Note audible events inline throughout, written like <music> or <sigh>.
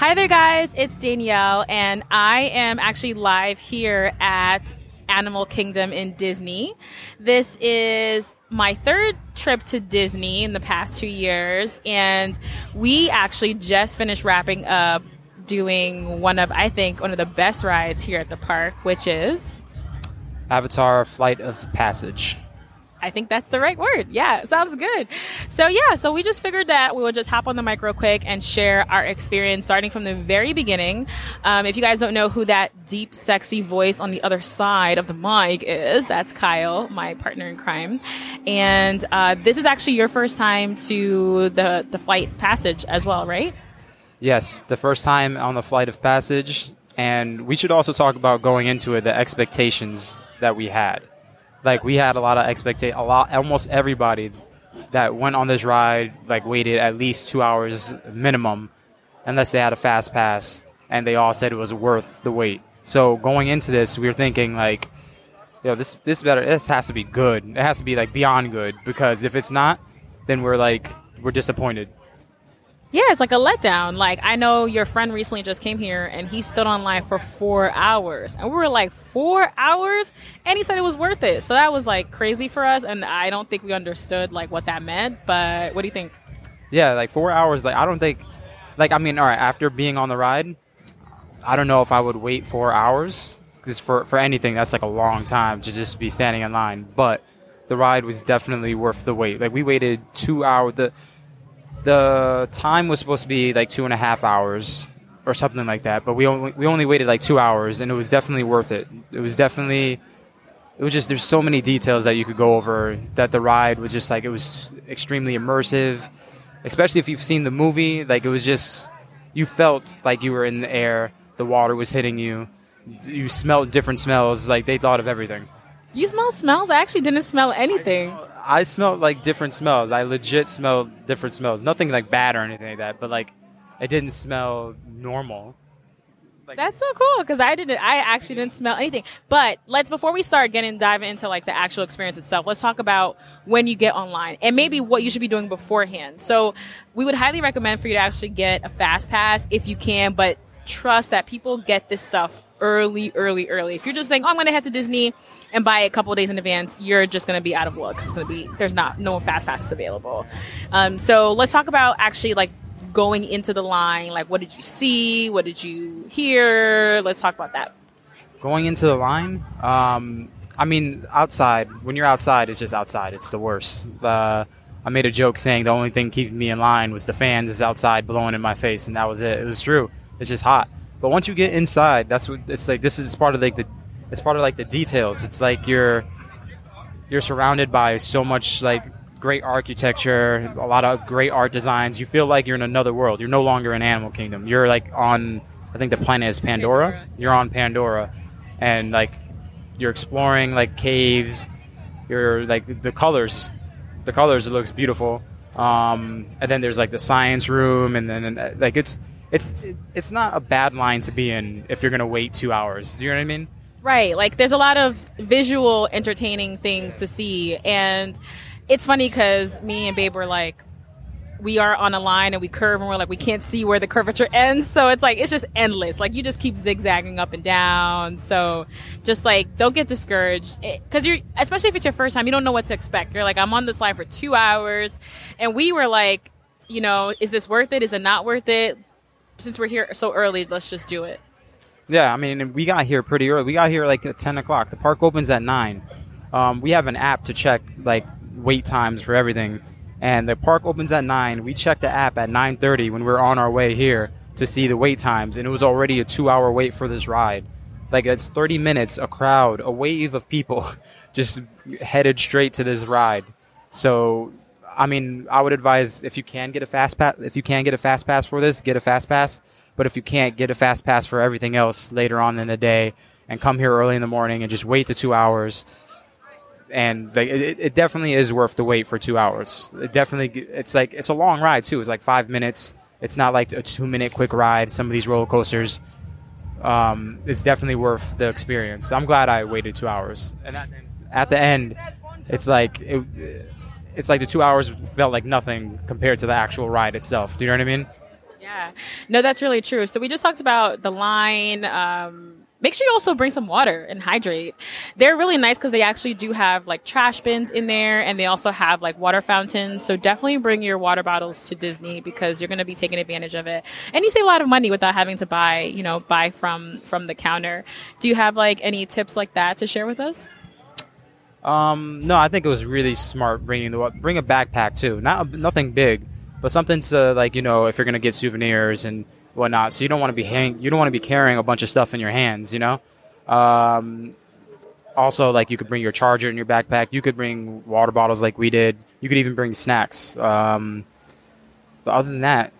Hi there, guys. It's Danielle, and I am actually live here at Animal Kingdom in Disney. This is my third trip to Disney in the past two years, and we actually just finished wrapping up doing one of, I think, one of the best rides here at the park, which is Avatar Flight of Passage. I think that's the right word. Yeah, sounds good. So yeah, so we just figured that we would just hop on the mic real quick and share our experience starting from the very beginning. Um, if you guys don't know who that deep, sexy voice on the other side of the mic is, that's Kyle, my partner in crime. And uh, this is actually your first time to the the flight passage as well, right? Yes, the first time on the Flight of Passage, and we should also talk about going into it the expectations that we had like we had a lot of expectation. A lot, almost everybody that went on this ride like waited at least two hours minimum, unless they had a fast pass, and they all said it was worth the wait. So going into this, we were thinking like, yo, this this better. This has to be good. It has to be like beyond good because if it's not, then we're like we're disappointed. Yeah, it's like a letdown. Like I know your friend recently just came here and he stood online for four hours, and we were like four hours, and he said it was worth it. So that was like crazy for us, and I don't think we understood like what that meant. But what do you think? Yeah, like four hours. Like I don't think, like I mean, all right. After being on the ride, I don't know if I would wait four hours because for for anything that's like a long time to just be standing in line. But the ride was definitely worth the wait. Like we waited two hours. The the time was supposed to be like two and a half hours or something like that, but we only we only waited like two hours, and it was definitely worth it. It was definitely it was just there's so many details that you could go over that the ride was just like it was extremely immersive, especially if you've seen the movie. Like it was just you felt like you were in the air, the water was hitting you, you smelled different smells. Like they thought of everything. You smell smells? I actually didn't smell anything. I smelled like different smells. I legit smelled different smells. Nothing like bad or anything like that, but like it didn't smell normal. Like, That's so cool because I didn't. I actually didn't smell anything. But let's before we start getting diving into like the actual experience itself, let's talk about when you get online and maybe what you should be doing beforehand. So we would highly recommend for you to actually get a fast pass if you can, but trust that people get this stuff early, early, early. If you're just saying, "Oh, I'm going to head to Disney," and buy a couple days in advance, you're just going to be out of luck because it's going to be there's not no fast passes available. Um, so let's talk about actually like going into the line. Like, what did you see? What did you hear? Let's talk about that. Going into the line, um, I mean, outside. When you're outside, it's just outside. It's the worst. I made a joke saying the only thing keeping me in line was the fans is outside blowing in my face, and that was it. It was true. It's just hot. But once you get inside, that's what it's like. This is part of like the, it's part of like the details. It's like you're, you're surrounded by so much like great architecture, a lot of great art designs. You feel like you're in another world. You're no longer in Animal Kingdom. You're like on, I think the planet is Pandora. You're on Pandora, and like you're exploring like caves. You're like the colors, the colors. It looks beautiful. Um, and then there's like the science room, and then like it's it's it's not a bad line to be in if you're gonna wait two hours. Do you know what I mean? Right. Like there's a lot of visual, entertaining things to see, and it's funny because me and Babe were like, we are on a line and we curve and we're like we can't see where the curvature ends. So it's like it's just endless. Like you just keep zigzagging up and down. So just like don't get discouraged. Because you're especially if it's your first time you don't know what to expect. You're like i'm on this line for two hours. And we were like you know is this worth it? Is it not worth it since we're here so early, let's just do it. Yeah, I mean, we got here pretty early. We got here like at 10 o'clock. The park opens at 9. Um, we have an app to check like wait times for everything. And the park opens at 9. We checked the app at 9.30 when we are on our way here to see the wait times. And it was already a two hour wait for this ride. Like it's 30 minutes, a crowd, a wave of people <laughs> just headed straight to this ride. So I mean, I would advise if you can get a fast pass, if you can get a fast pass for this, get a fast pass. But if you can't, get a fast pass for everything else later on in the day, and come here early in the morning and just wait the two hours. And it, it definitely is worth the wait for two hours. It definitely, it's like it's a long ride too. It's like five minutes. It's not like a two minute quick ride. Some of these roller coasters. Um, it's definitely worth the experience. I'm glad I waited two hours. And at, at the end, it's like it, it's like the two hours felt like nothing compared to the actual ride itself. Do you know what I mean? Yeah, no, that's really true. So we just talked about the line. Um, make sure you also bring some water and hydrate. They're really nice because they actually do have like trash bins in there and they also have like water fountains. So definitely bring your water bottles to Disney because you're going to be taking advantage of it. And you save a lot of money without having to buy, you know, buy from from the counter. Do you have like any tips like that to share with us? Um, no, I think it was really smart bringing the bring a backpack too. Not nothing big, but something to like you know if you're gonna get souvenirs and whatnot. So you don't want to be hang you don't want to be carrying a bunch of stuff in your hands. You know. Um, also, like you could bring your charger in your backpack. You could bring water bottles like we did. You could even bring snacks. Um, but other than that,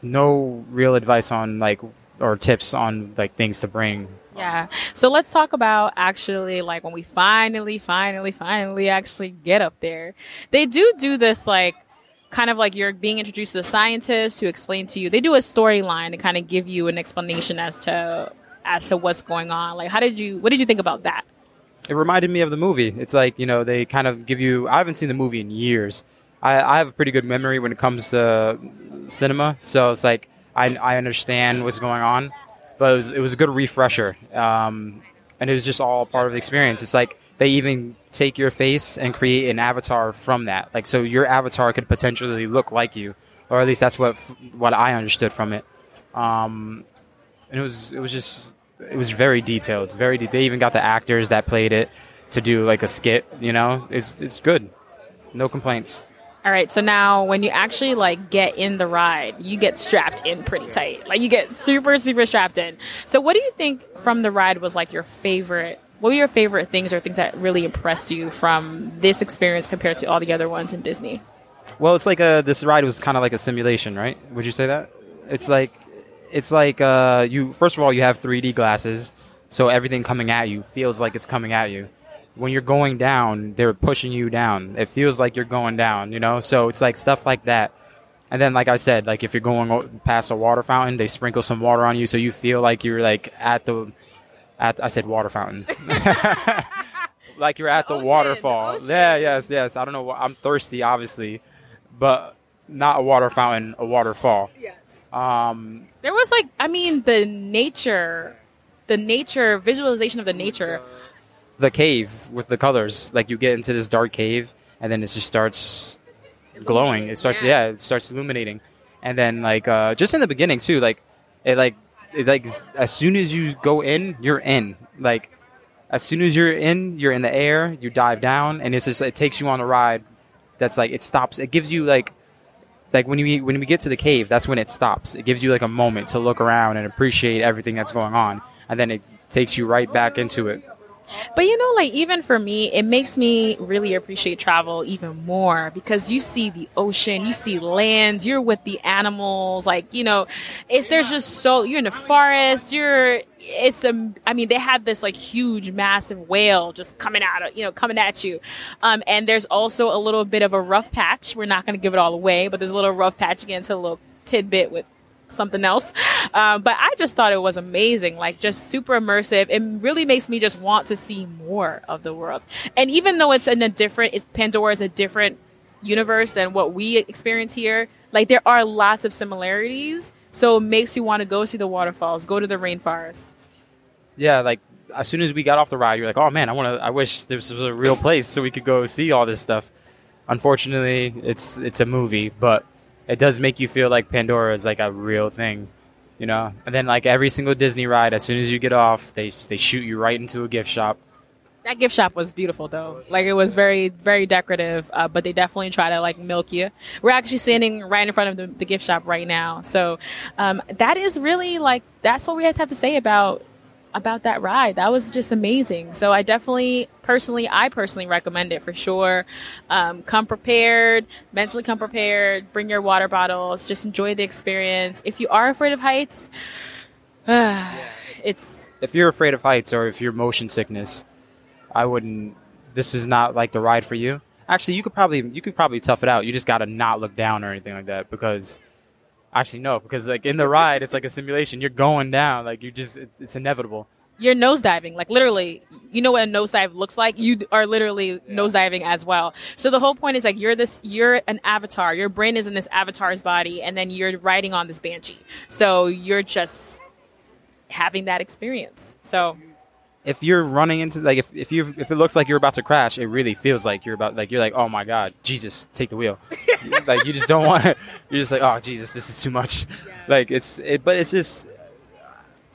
no real advice on like or tips on like things to bring yeah. So let's talk about actually like when we finally, finally, finally actually get up there. They do do this like kind of like you're being introduced to the scientists who explain to you. They do a storyline to kind of give you an explanation as to as to what's going on. Like, how did you? What did you think about that? It reminded me of the movie. It's like you know they kind of give you. I haven't seen the movie in years. I, I have a pretty good memory when it comes to cinema, so it's like I I understand what's going on but it was, it was a good refresher. Um, and it was just all part of the experience. It's like they even take your face and create an avatar from that. Like, so your avatar could potentially look like you, or at least that's what what I understood from it. Um, and it was it was just it was very detailed, very. De- they even got the actors that played it to do like a skit. You know, it's it's good. No complaints. All right, so now when you actually like get in the ride, you get strapped in pretty tight. Like you get super super strapped in. So what do you think from the ride was like your favorite? What were your favorite things or things that really impressed you from this experience compared to all the other ones in Disney? Well, it's like a this ride was kind of like a simulation, right? Would you say that? It's like it's like uh, you first of all you have 3D glasses, so everything coming at you feels like it's coming at you when you're going down, they're pushing you down. It feels like you're going down, you know? So it's like stuff like that. And then, like I said, like if you're going past a water fountain, they sprinkle some water on you, so you feel like you're like at the, at I said water fountain, <laughs> <laughs> like you're at the, ocean, waterfall. the yeah, yes, yes. I don't know. I'm thirsty, obviously, but not a water fountain, a waterfall. Yeah. Um, there was like, I mean, the nature, the nature visualization of the nature the cave with the colors. Like you get into this dark cave, and then it just starts glowing. It starts, yeah. it starts illuminating, and then like uh, just in the beginning too, like it like it like as soon as you go in, you're in. Like as soon as you're in, you're in the air. You dive down, and it's just it takes you on a ride. That's like it stops. It gives you like like when you when we get to the cave, that's when it stops. It gives you like a moment to look around and appreciate everything that's going on, and then it takes you right back into it. But you know, like even for me, it makes me really appreciate travel even more because you see the ocean, you see land, you're with the animals, like, you know, it's there's just so you're in the forest, you're it's a I mean, they had this like huge massive whale just coming out of you know, coming at you. Um and there's also a little bit of a rough patch. We're not gonna give it all away, but there's a little rough patch again to a little tidbit with something else. Um, but I just thought it was amazing, like just super immersive. It really makes me just want to see more of the world. And even though it's in a different, it's, Pandora is a different universe than what we experience here, like there are lots of similarities. So it makes you want to go see the waterfalls, go to the rainforest. Yeah, like as soon as we got off the ride, you're like, oh man, I want to. I wish this was a real place so we could go see all this stuff. Unfortunately, it's it's a movie, but it does make you feel like Pandora is like a real thing, you know. And then like every single Disney ride, as soon as you get off, they they shoot you right into a gift shop. That gift shop was beautiful though. Like it was very very decorative, uh, but they definitely try to like milk you. We're actually standing right in front of the, the gift shop right now, so um, that is really like that's what we have to have to say about about that ride. That was just amazing. So I definitely, personally, I personally recommend it for sure. Um, come prepared, mentally come prepared, bring your water bottles, just enjoy the experience. If you are afraid of heights, uh, <sighs> it's. If you're afraid of heights or if you're motion sickness, I wouldn't. This is not like the ride for you. Actually, you could probably you could probably tough it out. You just got to not look down or anything like that because Actually, no, because like in the ride, it's like a simulation. You're going down, like you just, it, it's inevitable. you're nosediving. Like literally, you know what a nosedive looks like. You are literally nosediving as well. So the whole point is like you're this, you're an avatar. Your brain is in this avatar's body, and then you're riding on this banshee. So you're just having that experience. So if you're running into like if, if you if it looks like you're about to crash, it really feels like you're about like you're like oh my god, Jesus, take the wheel. <laughs> like you just don't want to. You're just like oh Jesus, this is too much. Yeah. Like it's it, but it's just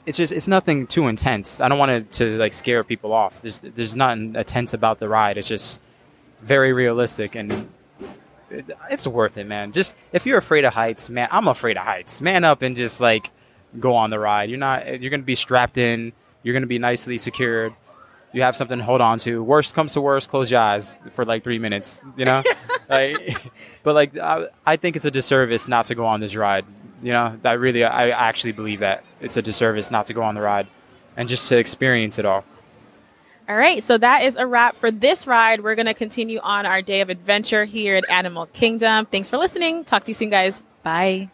it's just it's nothing too intense. I don't want it to like scare people off. There's there's nothing intense about the ride. It's just very realistic and it, it's worth it, man. Just if you're afraid of heights, man, I'm afraid of heights. Man up and just like go on the ride. You're not you're going to be strapped in. You're going to be nicely secured. You have something to hold on to. Worst comes to worst, close your eyes for like three minutes. You know, <laughs> like, but like I, I think it's a disservice not to go on this ride. You know, I really, I actually believe that it's a disservice not to go on the ride and just to experience it all. All right, so that is a wrap for this ride. We're going to continue on our day of adventure here at Animal Kingdom. Thanks for listening. Talk to you soon, guys. Bye.